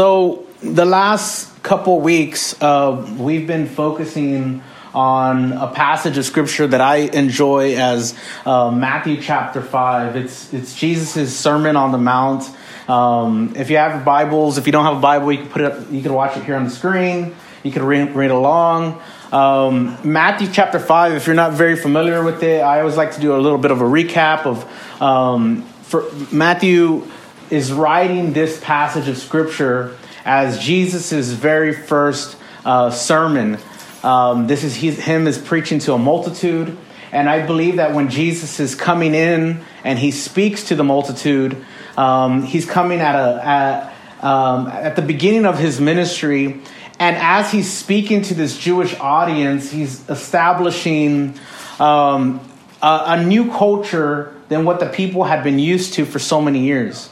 So, the last couple weeks, uh, we've been focusing on a passage of scripture that I enjoy as uh, Matthew chapter 5. It's, it's Jesus' Sermon on the Mount. Um, if you have Bibles, if you don't have a Bible, you can put it up, you can watch it here on the screen. You can read, read along. Um, Matthew chapter 5, if you're not very familiar with it, I always like to do a little bit of a recap of um, for Matthew is writing this passage of scripture as Jesus' very first uh, sermon. Um, this is his, him is preaching to a multitude, and I believe that when Jesus is coming in and he speaks to the multitude, um, he's coming at a at, um, at the beginning of his ministry, and as he's speaking to this Jewish audience, he's establishing um, a, a new culture than what the people had been used to for so many years.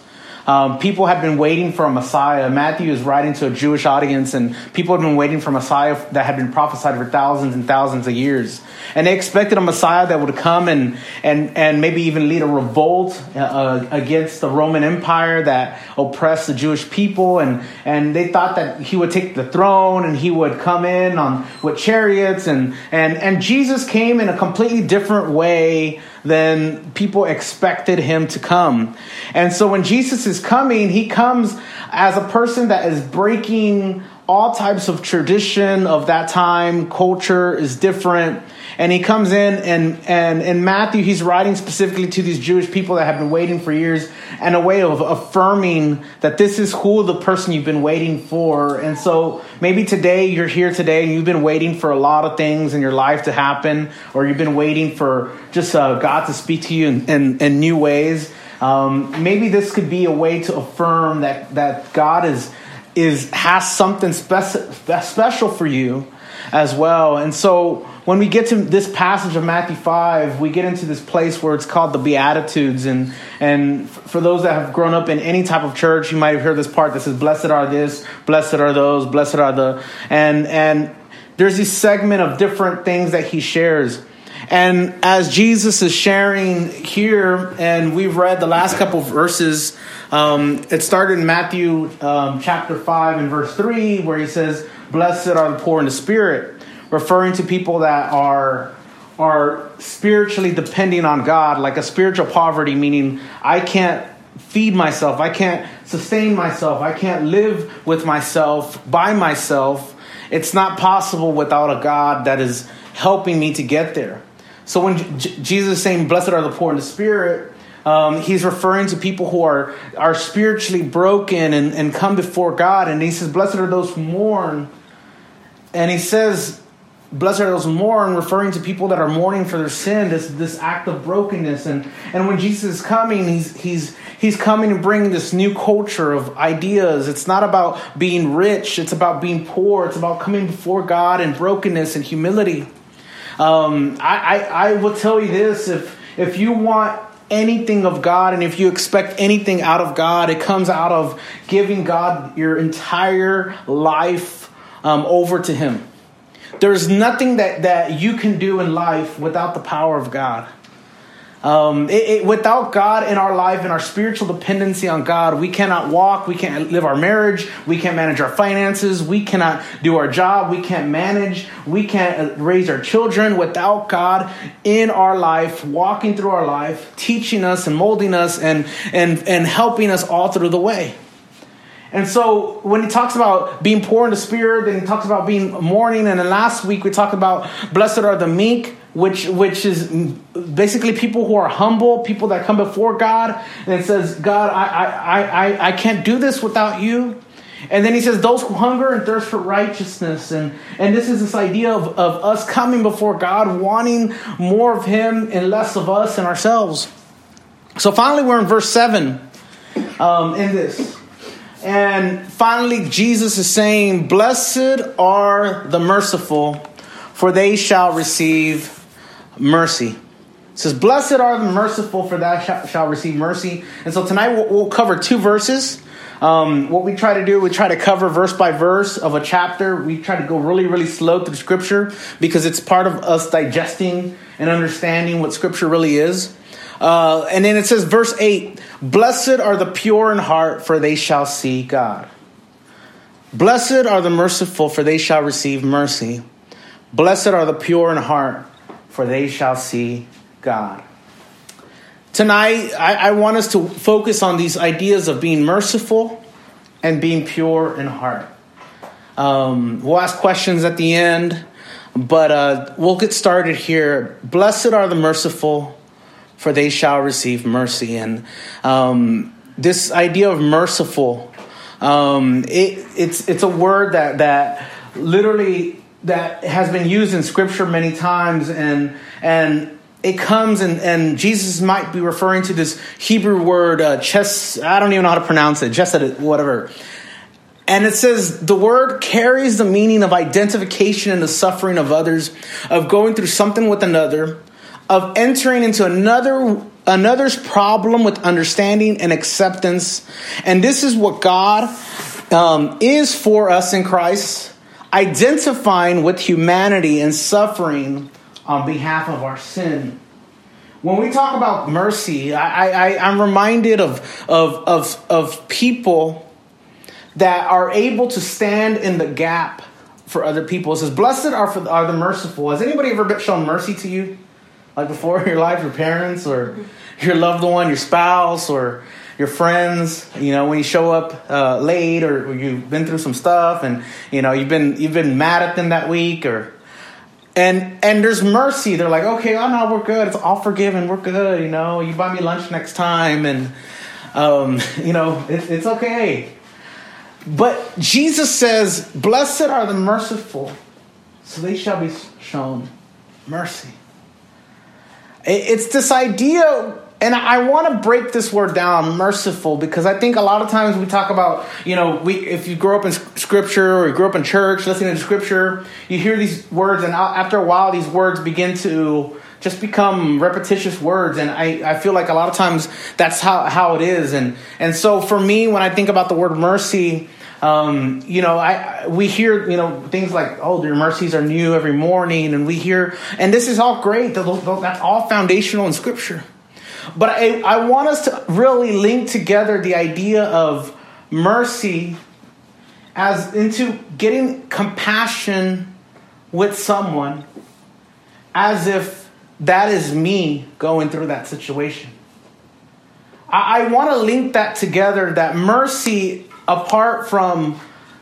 Um, people had been waiting for a Messiah. Matthew is writing to a Jewish audience, and people had been waiting for a Messiah that had been prophesied for thousands and thousands of years. And they expected a Messiah that would come and, and, and maybe even lead a revolt uh, against the Roman Empire that oppressed the Jewish people. And, and they thought that he would take the throne and he would come in on with chariots. And, and, and Jesus came in a completely different way than people expected him to come. And so when Jesus is coming, he comes as a person that is breaking all types of tradition of that time. Culture is different. And he comes in and, and in Matthew, he's writing specifically to these Jewish people that have been waiting for years and a way of affirming that this is who the person you've been waiting for. And so maybe today you're here today and you've been waiting for a lot of things in your life to happen, or you've been waiting for just uh, God to speak to you in, in, in new ways. Um, maybe this could be a way to affirm that, that God is, is, has something speci- special for you as well. And so when we get to this passage of Matthew 5, we get into this place where it's called the Beatitudes. And, and for those that have grown up in any type of church, you might have heard this part that says, Blessed are this, blessed are those, blessed are the. And, and there's this segment of different things that he shares. And as Jesus is sharing here, and we've read the last couple verses, um, it started in Matthew um, chapter 5 and verse 3, where he says, Blessed are the poor in the spirit referring to people that are are spiritually depending on God, like a spiritual poverty, meaning I can't feed myself, I can't sustain myself, I can't live with myself by myself. It's not possible without a God that is helping me to get there. So when J- Jesus is saying, "Blessed are the poor in the spirit," um, he's referring to people who are are spiritually broken and, and come before God, and he says, "Blessed are those who mourn." And he says, Blessed are those who mourn, referring to people that are mourning for their sin, this, this act of brokenness. And, and when Jesus is coming, he's, he's, he's coming and bringing this new culture of ideas. It's not about being rich, it's about being poor. It's about coming before God in brokenness and humility. Um, I, I, I will tell you this if, if you want anything of God and if you expect anything out of God, it comes out of giving God your entire life um, over to Him. There's nothing that, that you can do in life without the power of God. Um, it, it, without God in our life and our spiritual dependency on God, we cannot walk, we can't live our marriage, we can't manage our finances, we cannot do our job, we can't manage, we can't uh, raise our children without God in our life, walking through our life, teaching us and molding us and, and, and helping us all through the way. And so when he talks about being poor in the spirit, then he talks about being mourning, and then last week we talked about blessed are the meek, which which is basically people who are humble, people that come before God, and it says, God, I I I I can't do this without you. And then he says, those who hunger and thirst for righteousness. And, and this is this idea of, of us coming before God, wanting more of him and less of us and ourselves. So finally, we're in verse 7 um, in this. And finally, Jesus is saying, Blessed are the merciful, for they shall receive mercy. It says, Blessed are the merciful, for they shall receive mercy. And so tonight we'll, we'll cover two verses. Um, what we try to do, we try to cover verse by verse of a chapter. We try to go really, really slow through Scripture because it's part of us digesting and understanding what Scripture really is. Uh, and then it says, verse 8 Blessed are the pure in heart, for they shall see God. Blessed are the merciful, for they shall receive mercy. Blessed are the pure in heart, for they shall see God. Tonight, I, I, want us to focus on these ideas of being merciful and being pure in heart. Um, we'll ask questions at the end, but uh, we'll get started here. Blessed are the merciful, for they shall receive mercy. And um, this idea of merciful, um, it, it's it's a word that that literally that has been used in Scripture many times, and and it comes and, and Jesus might be referring to this Hebrew word, uh, ches, I don't even know how to pronounce it, chesed, whatever. And it says the word carries the meaning of identification in the suffering of others, of going through something with another, of entering into another another's problem with understanding and acceptance. And this is what God um, is for us in Christ, identifying with humanity and suffering on behalf of our sin. When we talk about mercy, I, I, I'm reminded of, of, of, of people that are able to stand in the gap for other people. It says, Blessed are, for, are the merciful. Has anybody ever shown mercy to you? Like before in your life, your parents or your loved one, your spouse, or your friends, you know, when you show up uh, late or, you've been through some stuff and, you know, you've been, you've been mad at them that week or and and there's mercy. They're like, okay, oh no, we're good. It's all forgiven. We're good. You know, you buy me lunch next time, and um, you know, it's it's okay. But Jesus says, "Blessed are the merciful, so they shall be shown mercy." It's this idea and I want to break this word down, merciful, because I think a lot of times we talk about, you know, we if you grow up in scripture or you grew up in church listening to scripture, you hear these words, and after a while, these words begin to just become repetitious words, and I, I feel like a lot of times that's how how it is, and and so for me, when I think about the word mercy. Um, you know, I we hear you know things like, "Oh, your mercies are new every morning," and we hear, and this is all great. That's all foundational in Scripture. But I, I want us to really link together the idea of mercy as into getting compassion with someone as if that is me going through that situation. I, I want to link that together that mercy apart from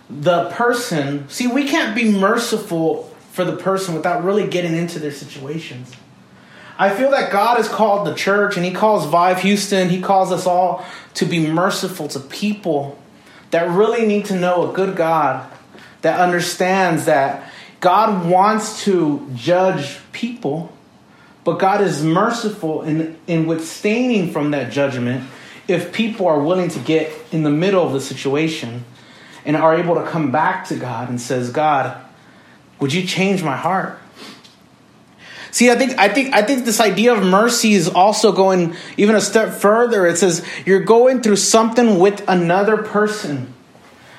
the person. See, we can't be merciful for the person without really getting into their situations. I feel that God has called the church and He calls Vive Houston, He calls us all to be merciful to people that really need to know a good God that understands that God wants to judge people, but God is merciful in, in withstanding from that judgment if people are willing to get in the middle of the situation and are able to come back to God and says, God, would you change my heart? See, I think I think I think this idea of mercy is also going even a step further. It says you're going through something with another person.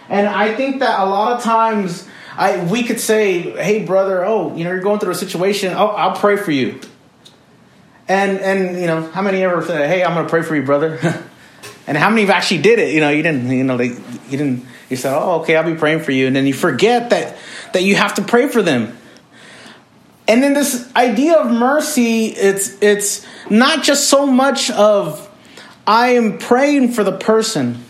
And I think that a lot of times I we could say, "Hey brother, oh, you know, you're going through a situation. Oh, I'll pray for you." And and you know, how many ever said, "Hey, I'm going to pray for you, brother?" and how many of actually did it? You know, you didn't, you know, they you didn't you said, "Oh, okay, I'll be praying for you." And then you forget that that you have to pray for them. And then this idea of mercy, it's it's not just so much of I am praying for the person.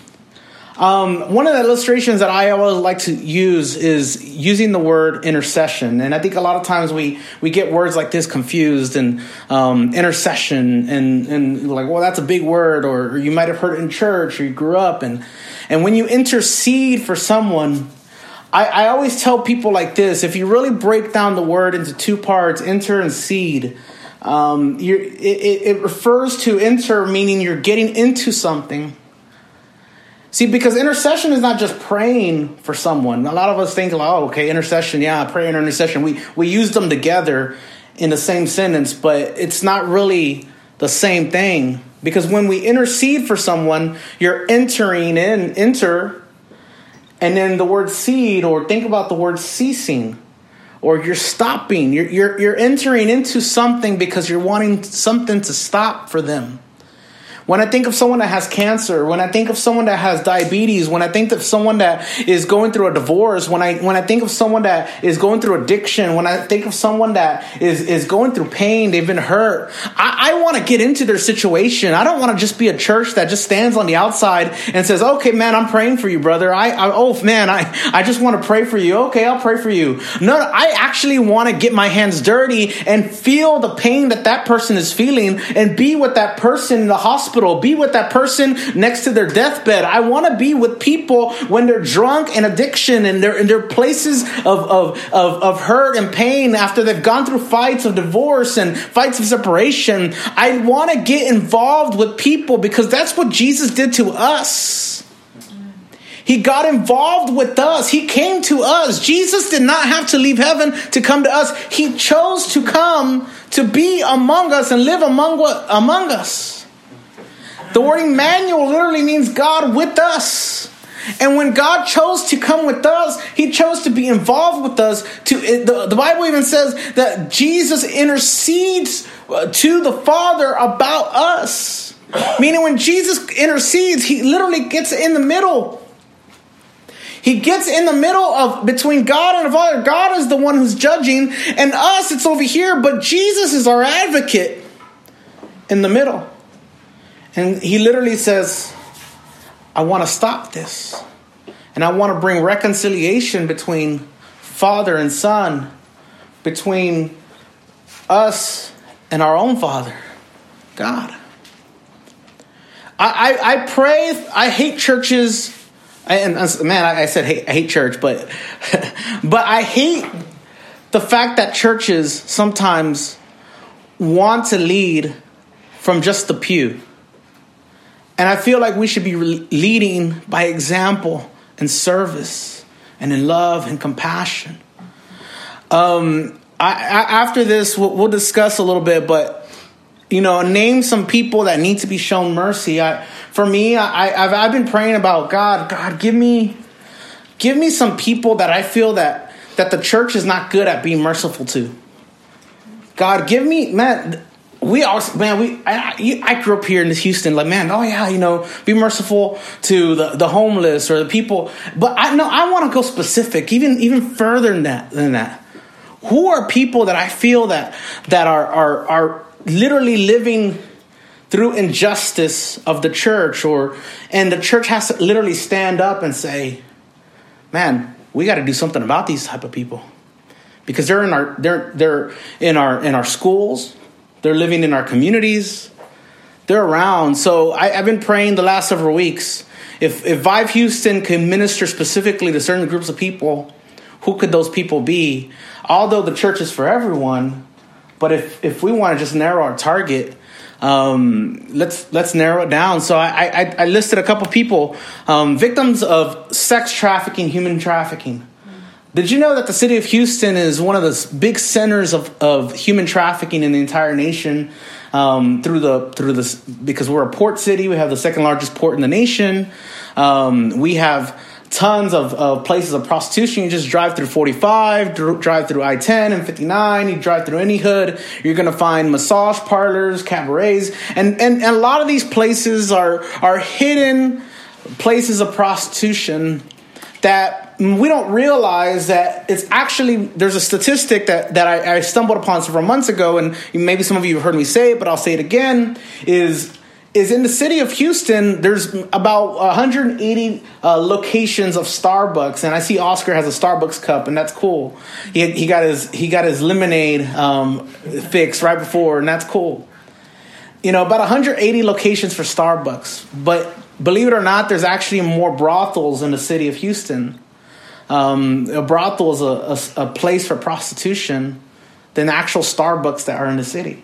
Um, one of the illustrations that I always like to use is using the word intercession, and I think a lot of times we we get words like this confused and um, intercession and and like well that's a big word, or, you might have heard it in church or you grew up and and when you intercede for someone, I, I always tell people like this if you really break down the word into two parts, inter and seed, um, it, it, it refers to enter, meaning you're getting into something. See, because intercession is not just praying for someone. A lot of us think, oh, okay, intercession, yeah, prayer and intercession. We, we use them together in the same sentence, but it's not really the same thing. Because when we intercede for someone, you're entering in, enter and then the word seed, or think about the word ceasing, or you're stopping. You're, you're, you're entering into something because you're wanting something to stop for them. When I think of someone that has cancer, when I think of someone that has diabetes, when I think of someone that is going through a divorce, when I when I think of someone that is going through addiction, when I think of someone that is is going through pain, they've been hurt. I, I want to get into their situation. I don't want to just be a church that just stands on the outside and says, "Okay, man, I'm praying for you, brother." I, I oh man, I I just want to pray for you. Okay, I'll pray for you. No, I actually want to get my hands dirty and feel the pain that that person is feeling and be with that person in the hospital hospital, be with that person next to their deathbed. I want to be with people when they're drunk and addiction and they're in their places of, of, of, of hurt and pain after they've gone through fights of divorce and fights of separation. I want to get involved with people because that's what Jesus did to us. He got involved with us. He came to us. Jesus did not have to leave heaven to come to us. He chose to come to be among us and live among, among us. The word Emmanuel literally means God with us. And when God chose to come with us, He chose to be involved with us. To the, the Bible even says that Jesus intercedes uh, to the Father about us. Meaning, when Jesus intercedes, He literally gets in the middle. He gets in the middle of between God and the Father. God is the one who's judging, and us, it's over here, but Jesus is our advocate in the middle. And he literally says, I want to stop this. And I want to bring reconciliation between father and son, between us and our own father, God. I, I, I pray, I hate churches. And man, I, said hate, I hate church, but but I hate the fact that churches sometimes want to lead from just the pew. And I feel like we should be leading by example and service and in love and compassion. Um, I, I, after this, we'll, we'll, discuss a little bit, but you know, name some people that need to be shown mercy. I, for me, I, I've, I've been praying about God. God, give me, give me some people that I feel that that the church is not good at being merciful to. God, give me, man we also man we I, I grew up here in Houston like man oh yeah you know be merciful to the, the homeless or the people. But I know I want to go specific even even further than that than that. Who are people that I feel that that are are are literally living through injustice of the church or and the church has to literally stand up and say man we got to do something about these type of people. Because they're in our they're they're in our in our schools they're living in our communities. They're around. So I, have been praying the last several weeks. If, if Vive Houston can minister specifically to certain groups of people, who could those people be? Although the church is for everyone, but if, if we want to just narrow our target, um, let's let's narrow it down. So I, I, I listed a couple people, um, victims of sex trafficking, human trafficking. Did you know that the city of Houston is one of the big centers of, of human trafficking in the entire nation? Um, through the through this because we're a port city, we have the second largest port in the nation. Um, we have tons of, of, places of prostitution. You just drive through 45, drive through I 10 and 59, you drive through any hood, you're going to find massage parlors, cabarets, and, and, and, a lot of these places are, are hidden places of prostitution that we don't realize that it's actually there's a statistic that, that I, I, stumbled upon several months ago and maybe some of you have heard me say it but i'll say it again is is in the city of houston there's about 180 uh, locations of starbucks and i see oscar has a starbucks cup and that's cool. He, he got his he got his lemonade um, fixed right before and that's cool. You know about 180 locations for starbucks but believe it or not there's actually more brothels in the city of houston um, a brothel is a, a, a place for prostitution than actual Starbucks that are in the city.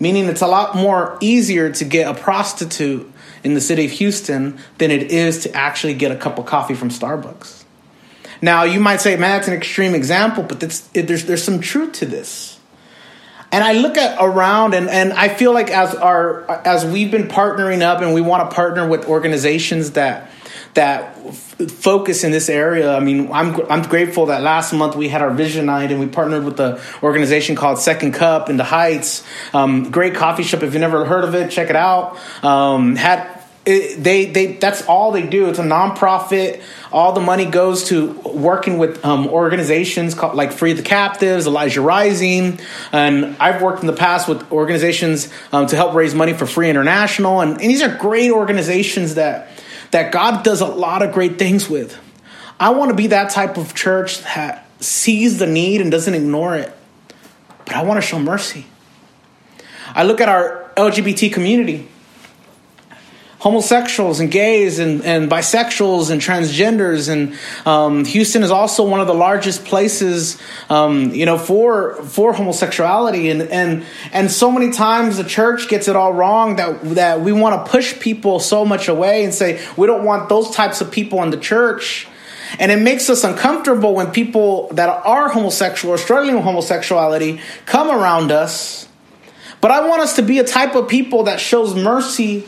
Meaning it's a lot more easier to get a prostitute in the city of Houston than it is to actually get a cup of coffee from Starbucks. Now, you might say, man, that's an extreme example, but it, there's, there's some truth to this. And I look at around and, and I feel like as our as we've been partnering up and we want to partner with organizations that that f- focus in this area. I mean, I'm I'm grateful that last month we had our vision night and we partnered with the organization called Second Cup in the Heights. Um, great coffee shop. If you've never heard of it, check it out. Um, had it, they they that's all they do. It's a nonprofit. All the money goes to working with um, organizations called, like Free the Captives, Elijah Rising, and I've worked in the past with organizations um, to help raise money for Free International, and, and these are great organizations that that God does a lot of great things with. I want to be that type of church that sees the need and doesn't ignore it, but I want to show mercy. I look at our LGBT community homosexuals and gays and, and bisexuals and transgenders. And um, Houston is also one of the largest places um, you know for for homosexuality. And and and so many times the church gets it all wrong that that we want to push people so much away and say we don't want those types of people in the church. And it makes us uncomfortable when people that are homosexual or struggling with homosexuality come around us. But I want us to be a type of people that shows mercy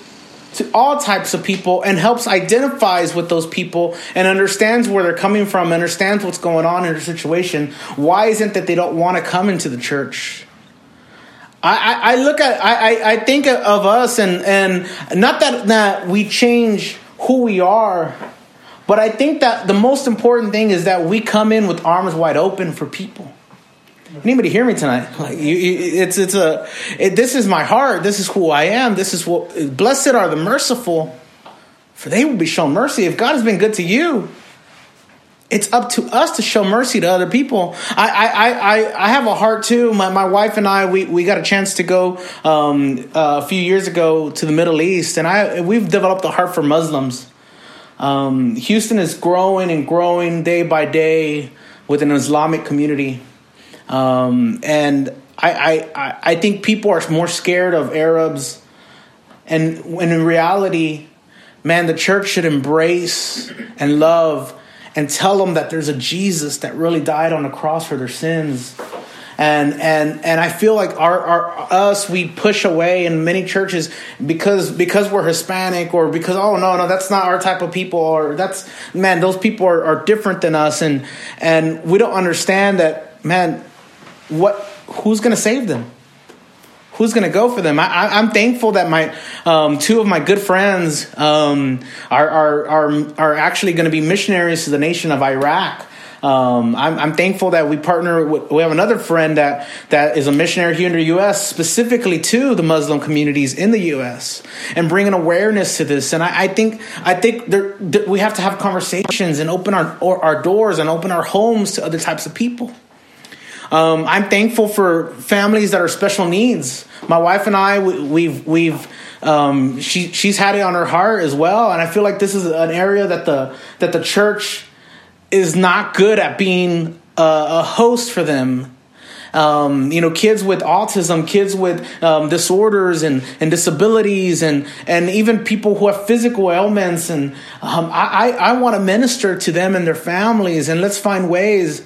to all types of people and helps identifies with those people and understands where they're coming from, understands what's going on in their situation. Why isn't that they don't want to come into the church? I, I, look at I, I think of us and and not that that we change who we are, but I think that the most important thing is that we come in with arms wide open for people. Anybody hear me tonight? Like you, it's it's a it, this is my heart. This is who I am. This is what blessed are the merciful, for they will be shown mercy. If God has been good to you, it's up to us to show mercy to other people. I I I, I have a heart too. My my wife and I we, we got a chance to go um, uh, a few years ago to the Middle East, and I we've developed a heart for Muslims. Um, Houston is growing and growing day by day with an Islamic community. Um, and I, I, I think people are more scared of Arabs. And when in reality, man, the church should embrace and love and tell them that there's a Jesus that really died on the cross for their sins. And and and I feel like our, our us we push away in many churches because because we're Hispanic or because oh no no that's not our type of people or that's man those people are, are different than us and and we don't understand that man what who's going to save them? Who's going to go for them? I, am thankful that my um, two of my good friends um, are, are, are are actually going to be missionaries to the nation of Iraq. Um, I'm, I'm, thankful that we partner with, we have another friend that, that is a missionary here in the U.S., specifically to the Muslim communities in the U.S. and bringing awareness to this. And I, I think, I think there, we have to have conversations and open our, our doors and open our homes to other types of people. Um, I'm thankful for families that are special needs. My wife and I, we, we've we've um, she she's had it on her heart as well, and I feel like this is an area that the that the church is not good at being a, a host for them. Um, you know, kids with autism, kids with um, disorders and, and disabilities, and and even people who have physical ailments. And um, I I, I want to minister to them and their families, and let's find ways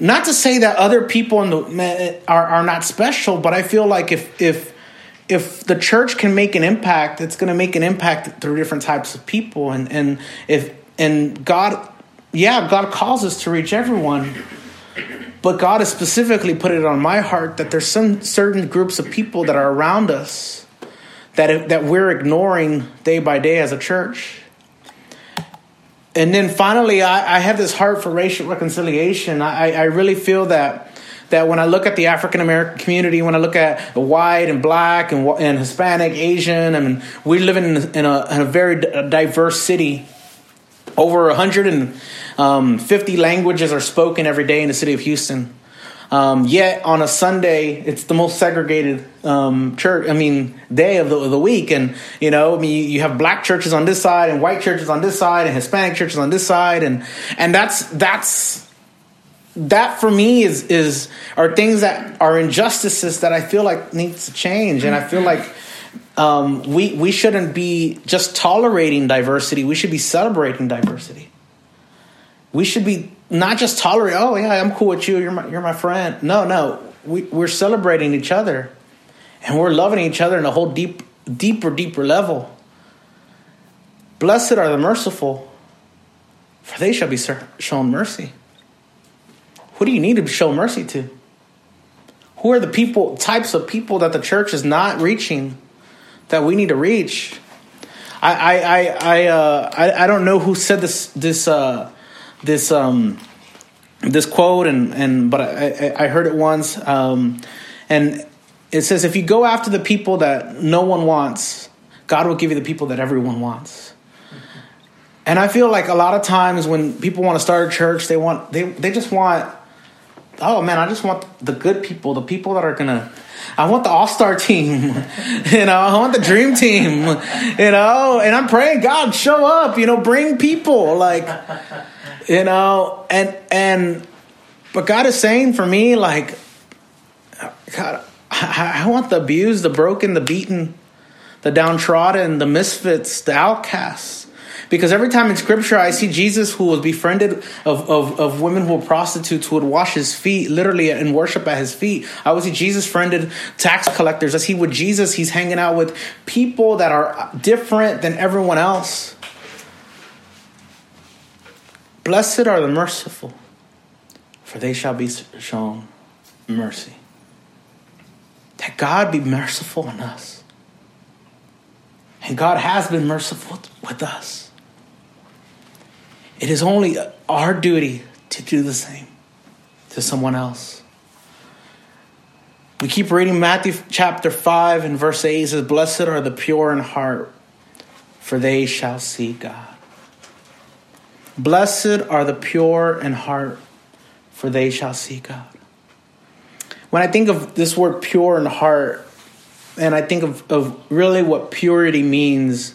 not to say that other people in the are are not special, but I feel like if if if the church can make an impact, it's going to make an impact through different types of people, and and if and God, yeah, God calls us to reach everyone, but God has specifically put it on my heart that there's some certain groups of people that are around us that that we're ignoring day by day as a church and then finally, I, I, have this heart for racial reconciliation. I, I really feel that that when I look at the African American community, when I look at white and black and, and Hispanic, Asian, I mean, we live in, in, a, in a very diverse city. Over 150 um, languages are spoken every day in the city of Houston. Um, yet on a Sunday, it's the most segregated um, church. I mean, day of the, of the week, and you know, I mean, you, have black churches on this side, and white churches on this side, and Hispanic churches on this side, and and that's that's that for me is is are things that are injustices that I feel like needs to change, and I feel like um, we we shouldn't be just tolerating diversity. We should be celebrating diversity. We should be not just tolerate. Oh yeah, I'm cool with you. You're my you're my friend. No, no, we we're celebrating each other, and we're loving each other in a whole deep, deeper, deeper level. Blessed are the merciful, for they shall be shown mercy. Who do you need to show mercy to? Who are the people, types of people that the church is not reaching that we need to reach? I I I I, uh, I, I don't know who said this this uh, this um, this quote and and but I, I heard it once um, and it says if you go after the people that no one wants, God will give you the people that everyone wants. And I feel like a lot of times when people want to start a church, they want they they just want oh man, I just want the good people, the people that are gonna. I want the all star team, you know. I want the dream team, you know. And I'm praying, God, show up, you know, bring people, like, you know, and and. But God is saying for me, like, God, I, I want the abused, the broken, the beaten, the downtrodden, the misfits, the outcasts. Because every time in scripture I see Jesus who was befriended of, of, of women who were prostitutes who would wash his feet, literally, uh, and worship at his feet. I would see Jesus friended tax collectors. I see with Jesus, he's hanging out with people that are different than everyone else. Blessed are the merciful, for they shall be shown mercy. That God be merciful on us. And God has been merciful with us. It is only our duty to do the same to someone else. We keep reading Matthew chapter 5 and verse 8 it says, Blessed are the pure in heart, for they shall see God. Blessed are the pure in heart, for they shall see God. When I think of this word pure in heart, and I think of, of really what purity means,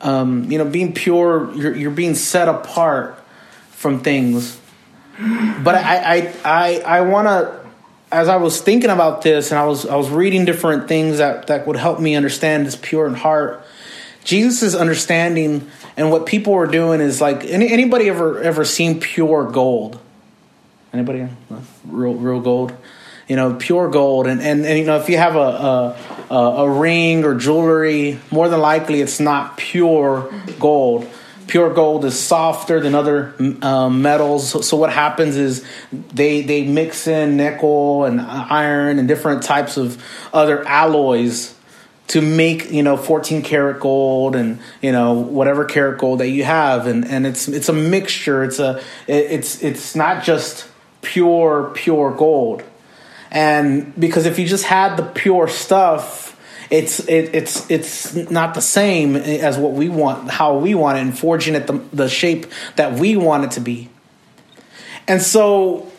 um, you know, being pure, you're, you're being set apart from things. But I, I, I, I want to, as I was thinking about this and I was, I was reading different things that, that would help me understand this pure in heart. Jesus' understanding and what people were doing is like any, anybody ever ever seen pure gold? Anybody real real gold? you know, pure gold. And, and, and you know, if you have a, a, a ring or jewelry, more than likely it's not pure gold. Pure gold is softer than other um, metals. So, so, what happens is they they mix in nickel and iron and different types of other alloys to make you know 14 karat gold and you know whatever karat gold that you have. And and it's it's a mixture. It's a it's it's not just pure pure gold. And because if you just had the pure stuff it's it, it's it's not the same as what we want how we want it and forging it the, the shape that we want it to be. And so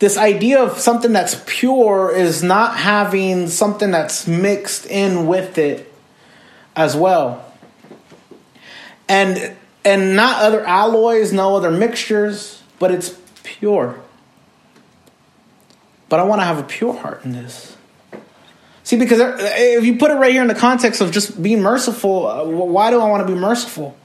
this idea of something that's pure is not having something that's mixed in with it as well and and not other alloys no other mixtures but it's pure but I want to have a pure heart in this. See, because if you put it right here in the context of just being merciful, uh, why do I want to be merciful?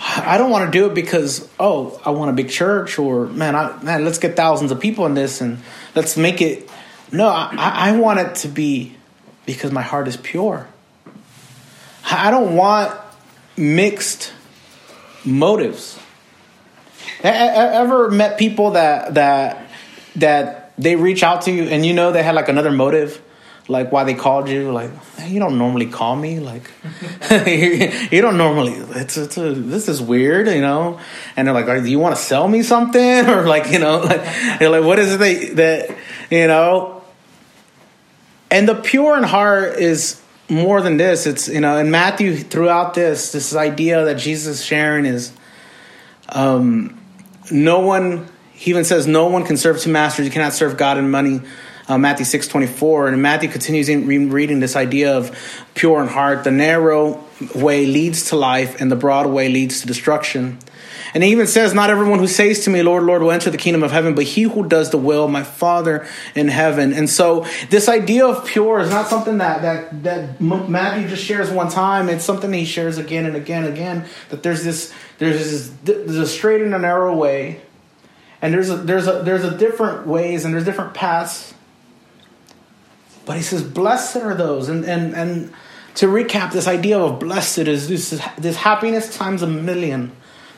I don't want to do it because oh, I want a big church or man, I, man, let's get thousands of people in this and let's make it. No, I, I want it to be because my heart is pure. I don't want mixed motives. Ever met people that that that they reach out to you and you know they had like another motive like why they called you like hey, you don't normally call me like you don't normally it's, it's a, this is weird you know and they're like do you want to sell me something or like you know like they're like what is it that you know and the pure in heart is more than this it's you know in matthew throughout this this idea that jesus is sharing is um no one he even says, No one can serve two masters. You cannot serve God and money. Uh, Matthew 6 24. And Matthew continues in re- reading this idea of pure in heart. The narrow way leads to life, and the broad way leads to destruction. And he even says, Not everyone who says to me, Lord, Lord, will enter the kingdom of heaven, but he who does the will my Father in heaven. And so this idea of pure is not something that, that, that Matthew just shares one time. It's something he shares again and again and again. That there's this, there's this, there's a straight and a narrow way and there's a, there's a, there's a different ways and there's different paths. But he says, blessed are those. And, and, and to recap, this idea of blessed is this, this happiness times a million,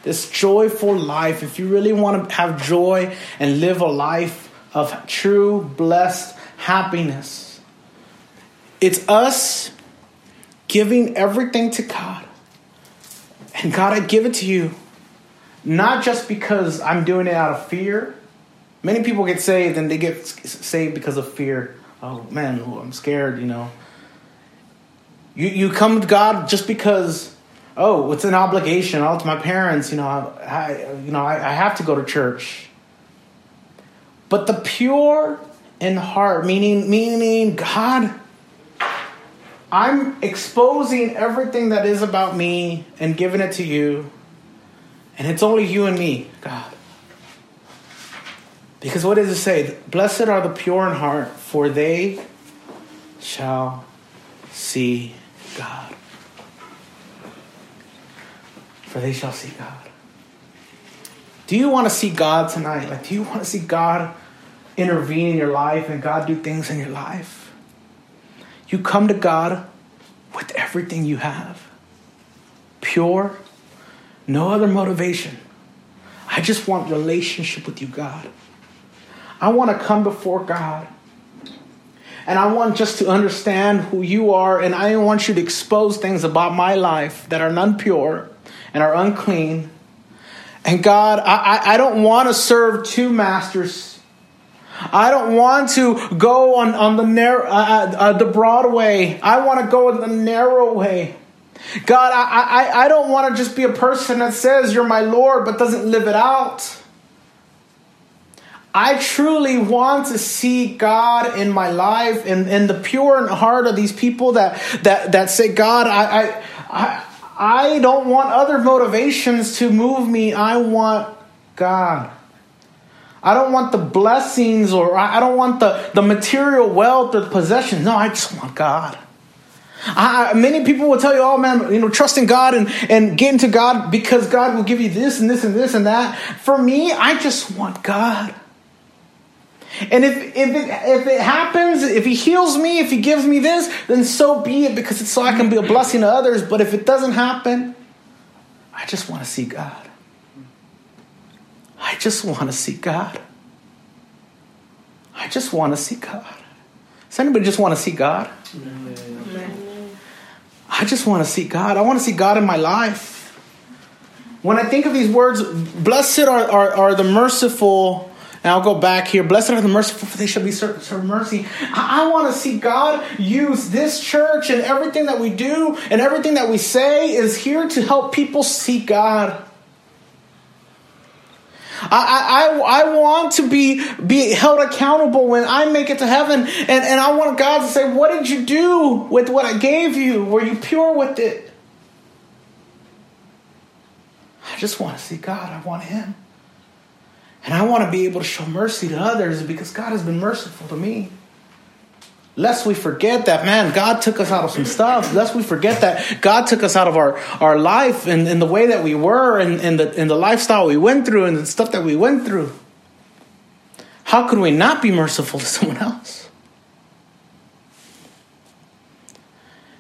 this joyful life. If you really want to have joy and live a life of true, blessed happiness, it's us giving everything to God. And God, I give it to you, not just because I'm doing it out of fear. Many people get saved and they get saved because of fear. Oh man, oh, I'm scared, you know. You, you come to God just because, oh, it's an obligation. Oh, to my parents, you know, I, you know, I, I have to go to church. But the pure in heart, meaning, meaning God, I'm exposing everything that is about me and giving it to you. And it's only you and me, God. Because what does it say? Blessed are the pure in heart, for they shall see God. For they shall see God. Do you want to see God tonight? Like, do you want to see God intervene in your life and God do things in your life? You come to God with everything you have pure, no other motivation. I just want relationship with you, God. I want to come before God and I want just to understand who you are, and I want you to expose things about my life that are unpure and are unclean. And God, I, I don't want to serve two masters. I don't want to go on, on the narrow, uh, uh, uh the broad way. I want to go in the narrow way. God, I, I, I don't want to just be a person that says you're my Lord but doesn't live it out. I truly want to see God in my life and, and the pure heart of these people that that that say, God, I, I I don't want other motivations to move me. I want God. I don't want the blessings or I don't want the, the material wealth or the possessions. No, I just want God. I, many people will tell you, oh man, you know, trust in God and, and get into God because God will give you this and this and this and that. For me, I just want God. And if, if, it, if it happens, if he heals me, if he gives me this, then so be it because it's so I can be a blessing to others. But if it doesn't happen, I just want to see God. I just want to see God. I just want to see God. Does anybody just want to see God? I just want to see God. I want to see God in my life. When I think of these words, blessed are, are, are the merciful and I'll go back here. Blessed are the merciful, for they shall be served mercy. I, I want to see God use this church and everything that we do and everything that we say is here to help people see God. I, I, I want to be, be held accountable when I make it to heaven. And, and I want God to say, What did you do with what I gave you? Were you pure with it? I just want to see God. I want Him. And I want to be able to show mercy to others because God has been merciful to me. Lest we forget that, man, God took us out of some stuff. Lest we forget that God took us out of our, our life and, and the way that we were and, and, the, and the lifestyle we went through and the stuff that we went through. How could we not be merciful to someone else?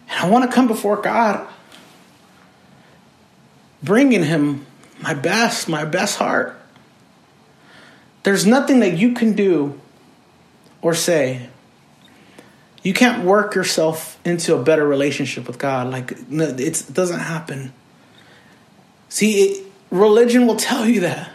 And I want to come before God, bringing Him my best, my best heart. There's nothing that you can do or say. You can't work yourself into a better relationship with God. Like it doesn't happen. See, it, religion will tell you that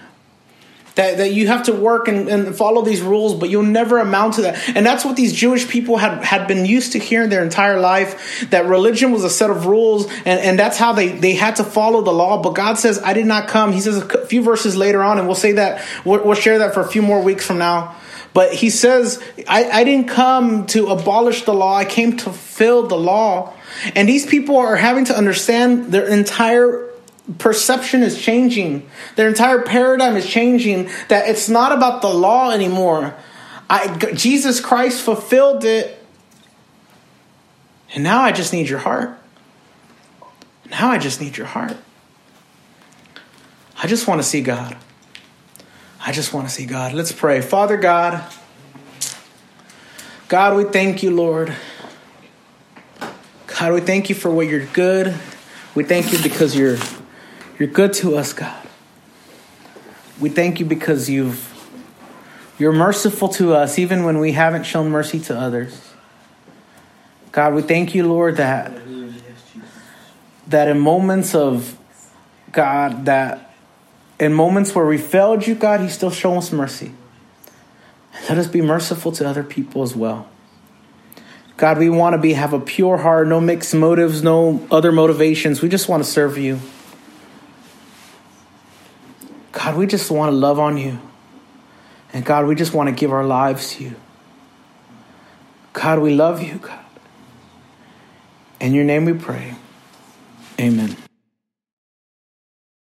that, that you have to work and, and follow these rules, but you'll never amount to that. And that's what these Jewish people had, had been used to hearing their entire life, that religion was a set of rules, and, and that's how they, they had to follow the law. But God says, I did not come. He says a few verses later on, and we'll say that, we'll, we'll share that for a few more weeks from now. But he says, I, I didn't come to abolish the law, I came to fulfill the law. And these people are having to understand their entire perception is changing. Their entire paradigm is changing. That it's not about the law anymore. I, Jesus Christ fulfilled it. And now I just need your heart. Now I just need your heart. I just want to see God. I just want to see God. Let's pray. Father God, God, we thank you, Lord. God, God, we thank you for what you're good. We thank you because you're you're good to us, God. We thank you because you've you're merciful to us even when we haven't shown mercy to others. God, we thank you, Lord, that that in moments of God, that in moments where we failed you, God, you still show us mercy. Let us be merciful to other people as well. God, we want to be have a pure heart, no mixed motives, no other motivations. We just want to serve you. God, we just want to love on you. And God, we just want to give our lives to you. God, we love you, God. In your name we pray. Amen.